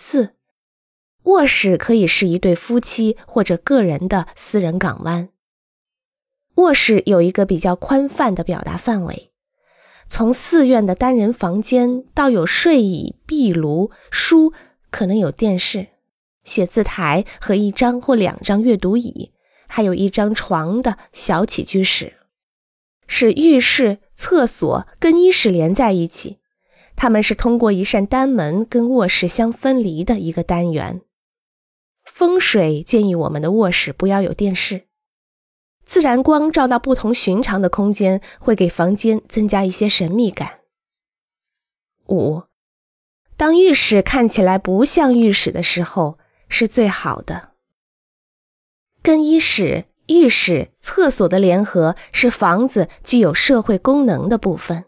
四，卧室可以是一对夫妻或者个人的私人港湾。卧室有一个比较宽泛的表达范围，从寺院的单人房间到有睡椅、壁炉、书，可能有电视、写字台和一张或两张阅读椅，还有一张床的小起居室，使浴室、厕所、更衣室连在一起。他们是通过一扇单门跟卧室相分离的一个单元。风水建议我们的卧室不要有电视，自然光照到不同寻常的空间，会给房间增加一些神秘感。五，当浴室看起来不像浴室的时候，是最好的。更衣室、浴室、厕所的联合是房子具有社会功能的部分。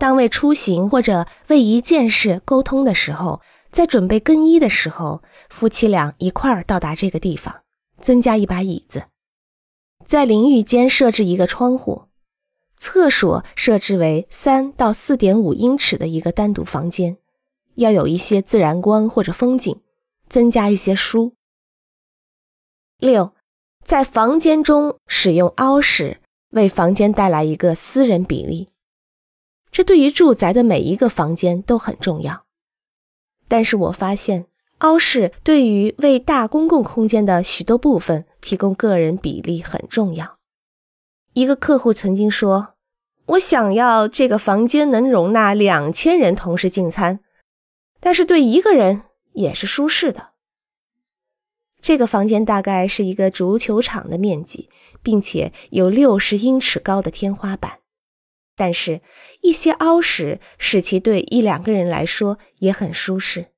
当为出行或者为一件事沟通的时候，在准备更衣的时候，夫妻俩一块儿到达这个地方，增加一把椅子，在淋浴间设置一个窗户，厕所设置为三到四点五英尺的一个单独房间，要有一些自然光或者风景，增加一些书。六，在房间中使用凹室，为房间带来一个私人比例。这对于住宅的每一个房间都很重要，但是我发现凹室对于为大公共空间的许多部分提供个人比例很重要。一个客户曾经说：“我想要这个房间能容纳两千人同时进餐，但是对一个人也是舒适的。”这个房间大概是一个足球场的面积，并且有六十英尺高的天花板。但是，一些凹石使其对一两个人来说也很舒适。